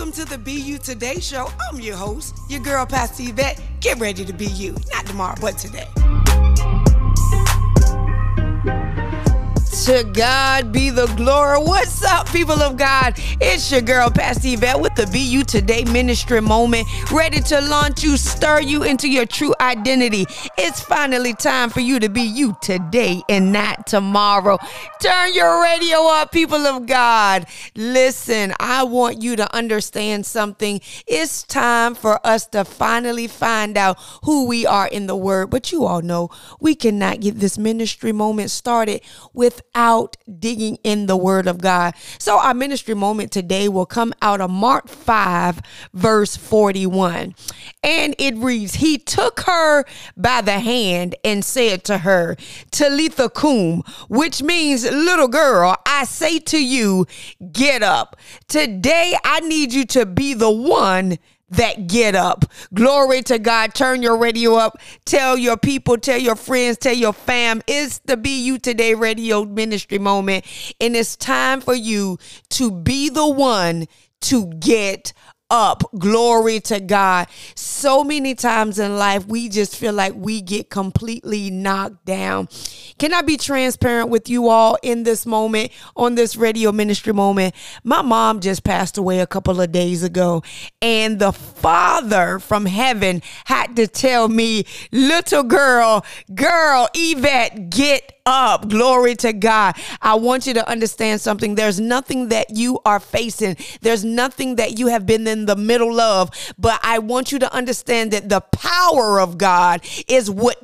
Welcome to the You Today show. I'm your host, your girl, Pastor Yvette. Get ready to be you. Not tomorrow, but today. To God be the glory. What's up, people of God? It's your girl, Pastor Yvette, with the You Today ministry moment, ready to launch you, stir you into your true identity. It's finally time for you to be you today and not tomorrow. Turn your radio up, people of God. Listen, I want you to understand something. It's time for us to finally find out who we are in the Word. But you all know we cannot get this ministry moment started with out digging in the word of God. So our ministry moment today will come out of Mark 5 verse 41. And it reads, He took her by the hand and said to her, Talitha cum, which means little girl, I say to you, get up. Today I need you to be the one that get up. Glory to God. Turn your radio up. Tell your people, tell your friends, tell your fam. It's the Be You Today radio ministry moment. And it's time for you to be the one to get up. Glory to God. So many times in life, we just feel like we get completely knocked down. Can I be transparent with you all in this moment, on this radio ministry moment? My mom just passed away a couple of days ago, and the Father from heaven had to tell me, little girl, girl, Yvette, get up. Glory to God. I want you to understand something. There's nothing that you are facing, there's nothing that you have been in the middle of, but I want you to understand that the power of God is what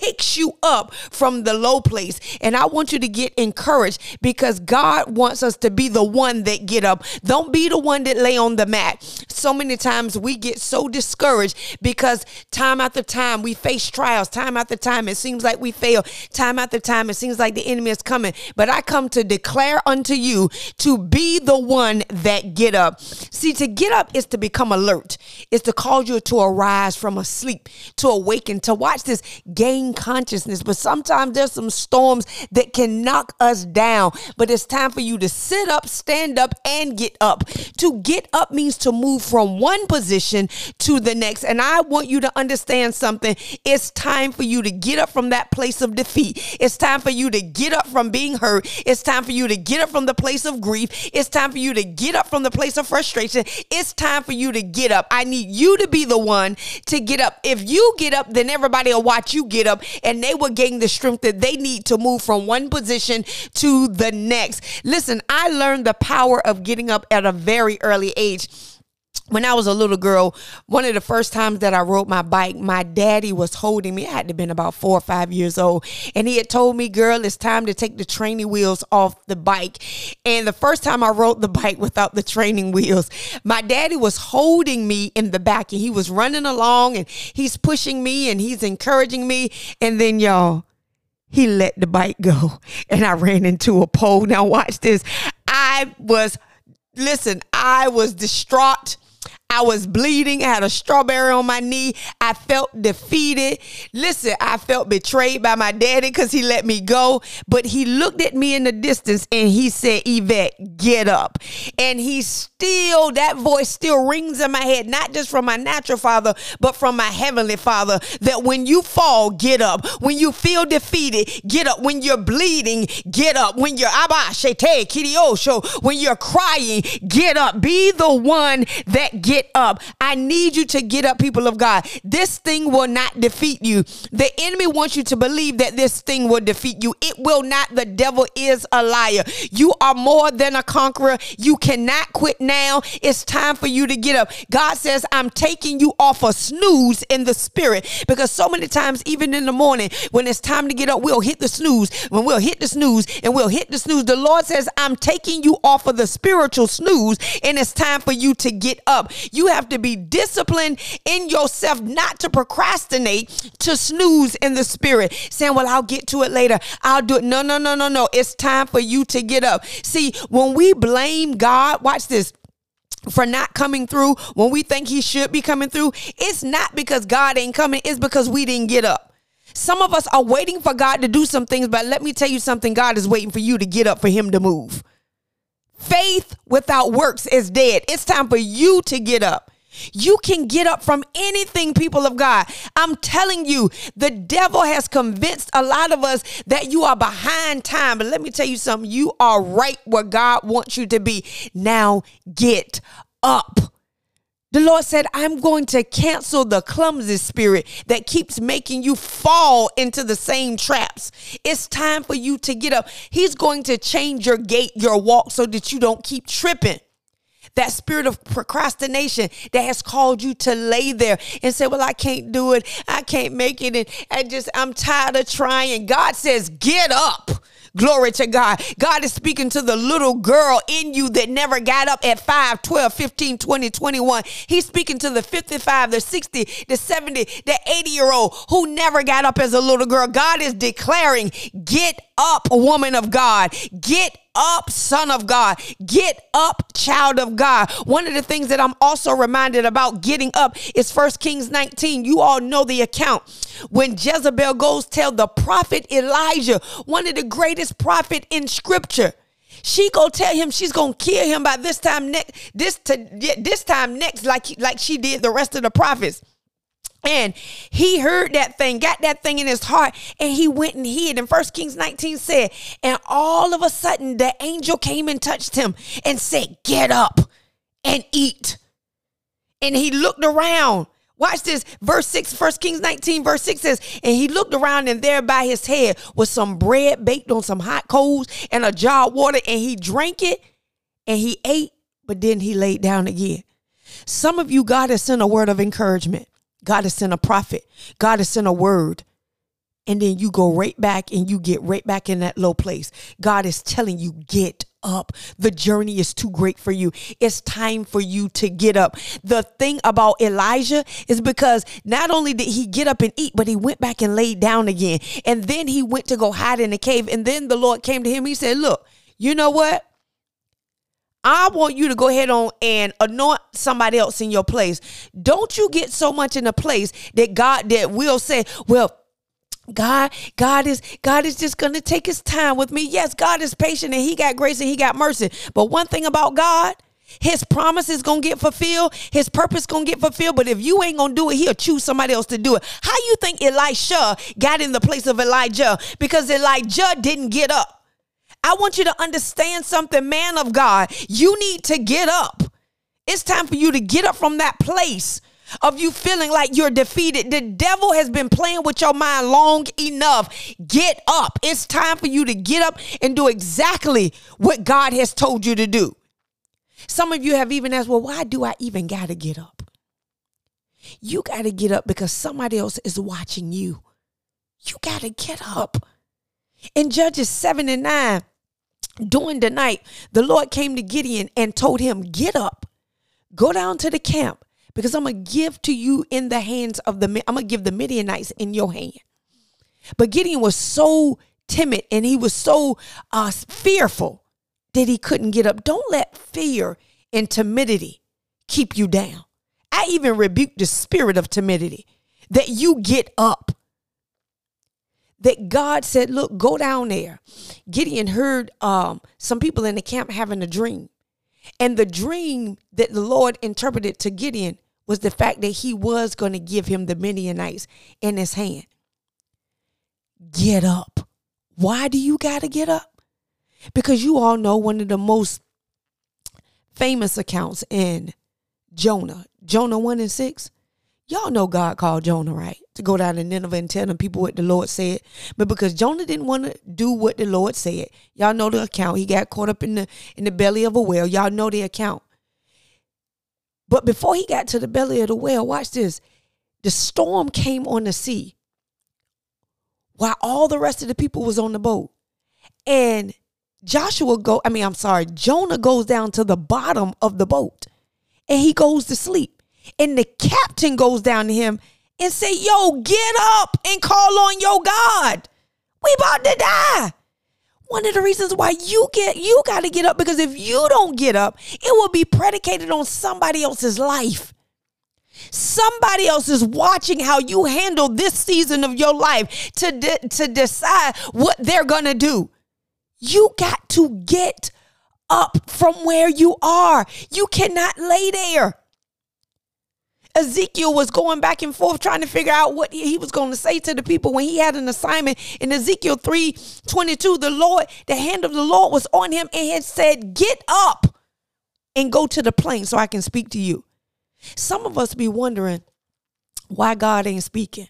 picks you up from the low place. And I want you to get encouraged because God wants us to be the one that get up. Don't be the one that lay on the mat. So many times we get so discouraged because time after time we face trials. Time after time it seems like we fail. Time after time it seems like the enemy is coming. But I come to declare unto you to be the one that get up. See, to get up is to become alert. It's to cause you to arise from a sleep, to awaken, to watch this gain consciousness. But sometimes there's some storms that can knock us down. But it's time for you to sit up, stand up, and get up. To get up means to move from one position to the next. And I want you to understand something. It's time for you to get up from that place of defeat. It's time for you to get up from being hurt. It's time for you to get up from the place of grief. It's time for you to get up from the place of frustration. It's time for you to get up. I need you to be the one to get up. If you get up, then everybody will watch you get up and they will gain the strength that they need to move from one position to the next. Listen, I learned the power of getting up at a very early age when I was a little girl, one of the first times that I rode my bike, my daddy was holding me. I had to been about four or five years old. And he had told me, girl, it's time to take the training wheels off the bike. And the first time I rode the bike without the training wheels, my daddy was holding me in the back and he was running along and he's pushing me and he's encouraging me. And then y'all, he let the bike go and I ran into a pole. Now watch this. I was, listen, I was distraught. I was bleeding. I had a strawberry on my knee. I felt defeated. Listen, I felt betrayed by my daddy because he let me go. But he looked at me in the distance and he said, Yvette, get up. And he still, that voice still rings in my head, not just from my natural father, but from my heavenly father, that when you fall, get up. When you feel defeated, get up. When you're bleeding, get up. When you're abashete, kidiosho, when you're crying, get up. Be the one that get up. I need you to get up, people of God. This thing will not defeat you. The enemy wants you to believe that this thing will defeat you. It will not. The devil is a liar. You are more than a conqueror. You cannot quit now. Now it's time for you to get up. God says, I'm taking you off a snooze in the spirit because so many times, even in the morning, when it's time to get up, we'll hit the snooze. When we'll hit the snooze and we'll hit the snooze, the Lord says, I'm taking you off of the spiritual snooze and it's time for you to get up. You have to be disciplined in yourself not to procrastinate, to snooze in the spirit, saying, Well, I'll get to it later. I'll do it. No, no, no, no, no. It's time for you to get up. See, when we blame God, watch this for not coming through when we think he should be coming through, it's not because God ain't coming, it's because we didn't get up. Some of us are waiting for God to do some things, but let me tell you something God is waiting for you to get up for him to move. Faith without works is dead. It's time for you to get up. You can get up from anything, people of God. I'm telling you, the devil has convinced a lot of us that you are behind time. But let me tell you something you are right where God wants you to be. Now get up. The Lord said, I'm going to cancel the clumsy spirit that keeps making you fall into the same traps. It's time for you to get up. He's going to change your gait, your walk, so that you don't keep tripping. That spirit of procrastination that has called you to lay there and say, Well, I can't do it. I can't make it. And I just, I'm tired of trying. God says, Get up. Glory to God. God is speaking to the little girl in you that never got up at 5, 12, 15, 20, 21. He's speaking to the 55, the 60, the 70, the 80 year old who never got up as a little girl. God is declaring, Get up, woman of God. Get up, son of God. Get up, child of God. One of the things that I'm also reminded about getting up is First Kings 19. You all know the account when Jezebel goes tell the prophet Elijah, one of the greatest prophet in scripture. She go tell him she's gonna kill him by this time next this to this time next like like she did the rest of the prophets. And he heard that thing, got that thing in his heart, and he went and hid. And First Kings 19 said, and all of a sudden the angel came and touched him and said, Get up and eat. And he looked around. Watch this. Verse 6, 1 Kings 19, verse 6 says, And he looked around, and there by his head was some bread baked on some hot coals and a jar of water, and he drank it and he ate, but then he laid down again. Some of you, God has sent a word of encouragement. God has sent a prophet. God has sent a word. And then you go right back and you get right back in that low place. God is telling you, get up. The journey is too great for you. It's time for you to get up. The thing about Elijah is because not only did he get up and eat, but he went back and laid down again. And then he went to go hide in the cave. And then the Lord came to him. He said, Look, you know what? I want you to go ahead on and anoint somebody else in your place. Don't you get so much in a place that God that will say, well, God, God is God is just to take his time with me. Yes, God is patient and he got grace and he got mercy. But one thing about God, his promise is gonna get fulfilled. His purpose gonna get fulfilled. But if you ain't gonna do it, he'll choose somebody else to do it. How you think Elisha got in the place of Elijah? Because Elijah didn't get up. I want you to understand something, man of God. You need to get up. It's time for you to get up from that place of you feeling like you're defeated. The devil has been playing with your mind long enough. Get up. It's time for you to get up and do exactly what God has told you to do. Some of you have even asked, well, why do I even got to get up? You got to get up because somebody else is watching you. You got to get up. In Judges 7 and 9, during the night, the Lord came to Gideon and told him, Get up, go down to the camp, because I'm going to give to you in the hands of the, I'm going to give the Midianites in your hand. But Gideon was so timid and he was so uh, fearful that he couldn't get up. Don't let fear and timidity keep you down. I even rebuke the spirit of timidity that you get up that God said, Look, go down there. Gideon heard um, some people in the camp having a dream. And the dream that the Lord interpreted to Gideon was the fact that he was going to give him the Midianites in his hand. Get up. Why do you got to get up? Because you all know one of the most famous accounts in Jonah, Jonah 1 and 6. Y'all know God called Jonah, right? To go down to Nineveh and tell them people what the Lord said. But because Jonah didn't want to do what the Lord said, y'all know the account. He got caught up in the in the belly of a whale. Y'all know the account. But before he got to the belly of the whale, watch this. The storm came on the sea while all the rest of the people was on the boat. And Joshua go, I mean, I'm sorry, Jonah goes down to the bottom of the boat and he goes to sleep. And the captain goes down to him and say, yo, get up and call on your God. We about to die. One of the reasons why you get you got to get up because if you don't get up, it will be predicated on somebody else's life. Somebody else is watching how you handle this season of your life to, de- to decide what they're going to do. You got to get up from where you are. You cannot lay there. Ezekiel was going back and forth trying to figure out what he was going to say to the people when he had an assignment in Ezekiel 3 22. The Lord, the hand of the Lord was on him and had said, Get up and go to the plain so I can speak to you. Some of us be wondering why God ain't speaking.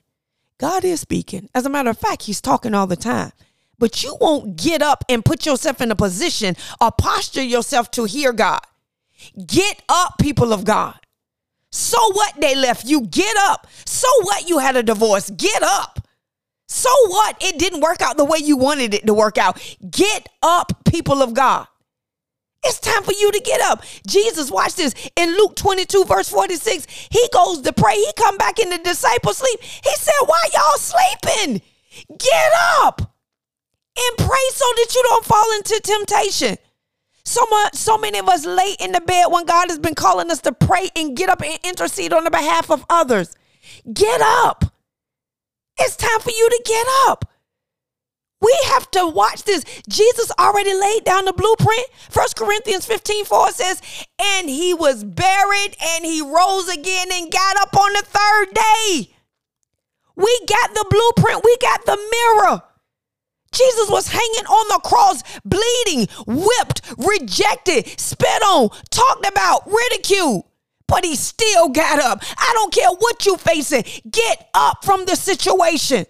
God is speaking. As a matter of fact, he's talking all the time. But you won't get up and put yourself in a position or posture yourself to hear God. Get up, people of God. So what they left you? Get up. So what you had a divorce? Get up. So what? It didn't work out the way you wanted it to work out. Get up, people of God. It's time for you to get up. Jesus, watch this. In Luke 22, verse 46, he goes to pray. He come back in the disciples sleep. He said, why y'all sleeping? Get up and pray so that you don't fall into temptation. So much, so many of us lay in the bed when God has been calling us to pray and get up and intercede on the behalf of others. Get up. It's time for you to get up. We have to watch this. Jesus already laid down the blueprint. First Corinthians 15 4 says, And he was buried and he rose again and got up on the third day. We got the blueprint, we got the mirror. Jesus was hanging on the cross, bleeding, whipped, rejected, spit on, talked about, ridiculed. But he still got up. I don't care what you're facing. Get up from the situation.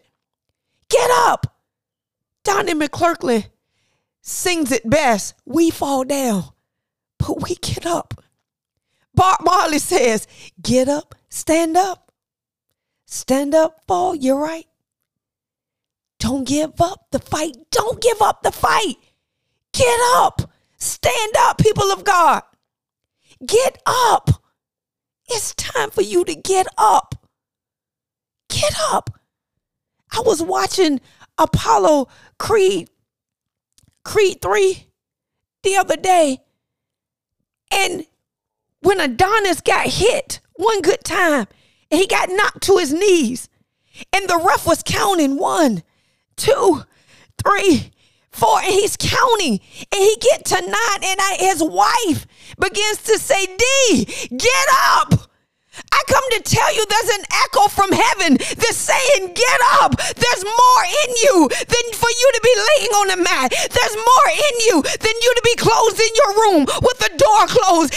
Get up. Donnie McClurkin sings it best. We fall down, but we get up. Bob Marley says, Get up, stand up. Stand up, fall, you're right. Don't give up the fight. Don't give up the fight. Get up. Stand up, people of God. Get up. It's time for you to get up. Get up. I was watching Apollo Creed, Creed 3 the other day. And when Adonis got hit one good time and he got knocked to his knees, and the ref was counting one, two, three, four, and he's counting. And he get to nine, and I, his wife begins to say, D, get up. I come to tell you there's an echo from heaven that's saying, Get up. There's more in you than for you to be laying on a mat. There's more in you than you to be closed in your room with the door closed.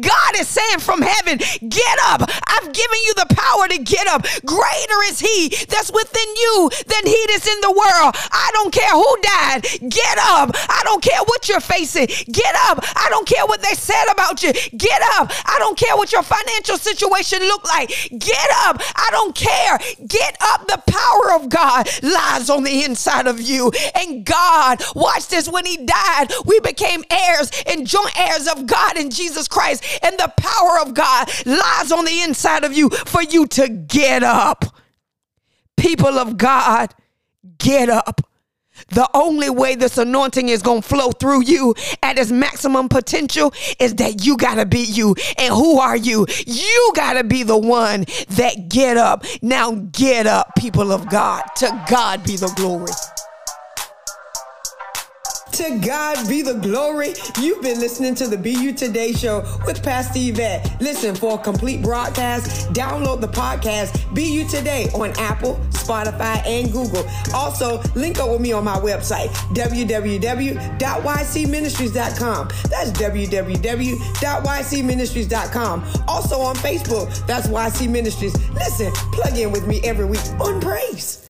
God is saying from heaven, Get up. I've given you the power to get up. Greater is He that's within you than He that's in the world. I don't care who died. Get up. I don't care what you're facing. Get up. I don't care what they said about you. Get up. I don't care what your financial situation look like. Get up. I don't care. Get up. The power of God lies on the inside of you. And God, watch this, when he died, we became heirs and joint heirs of God in Jesus Christ. And the power of God lies on the inside of you for you to get up. People of God, get up. The only way this anointing is going to flow through you at its maximum potential is that you got to be you. And who are you? You got to be the one that get up. Now get up, people of God. To God be the glory. To God be the glory. You've been listening to the BU Today Show with Pastor Yvette. Listen for a complete broadcast. Download the podcast BU Today on Apple, Spotify, and Google. Also, link up with me on my website, www.ycministries.com. That's www.ycministries.com. Also on Facebook, that's YC Ministries. Listen, plug in with me every week on Praise.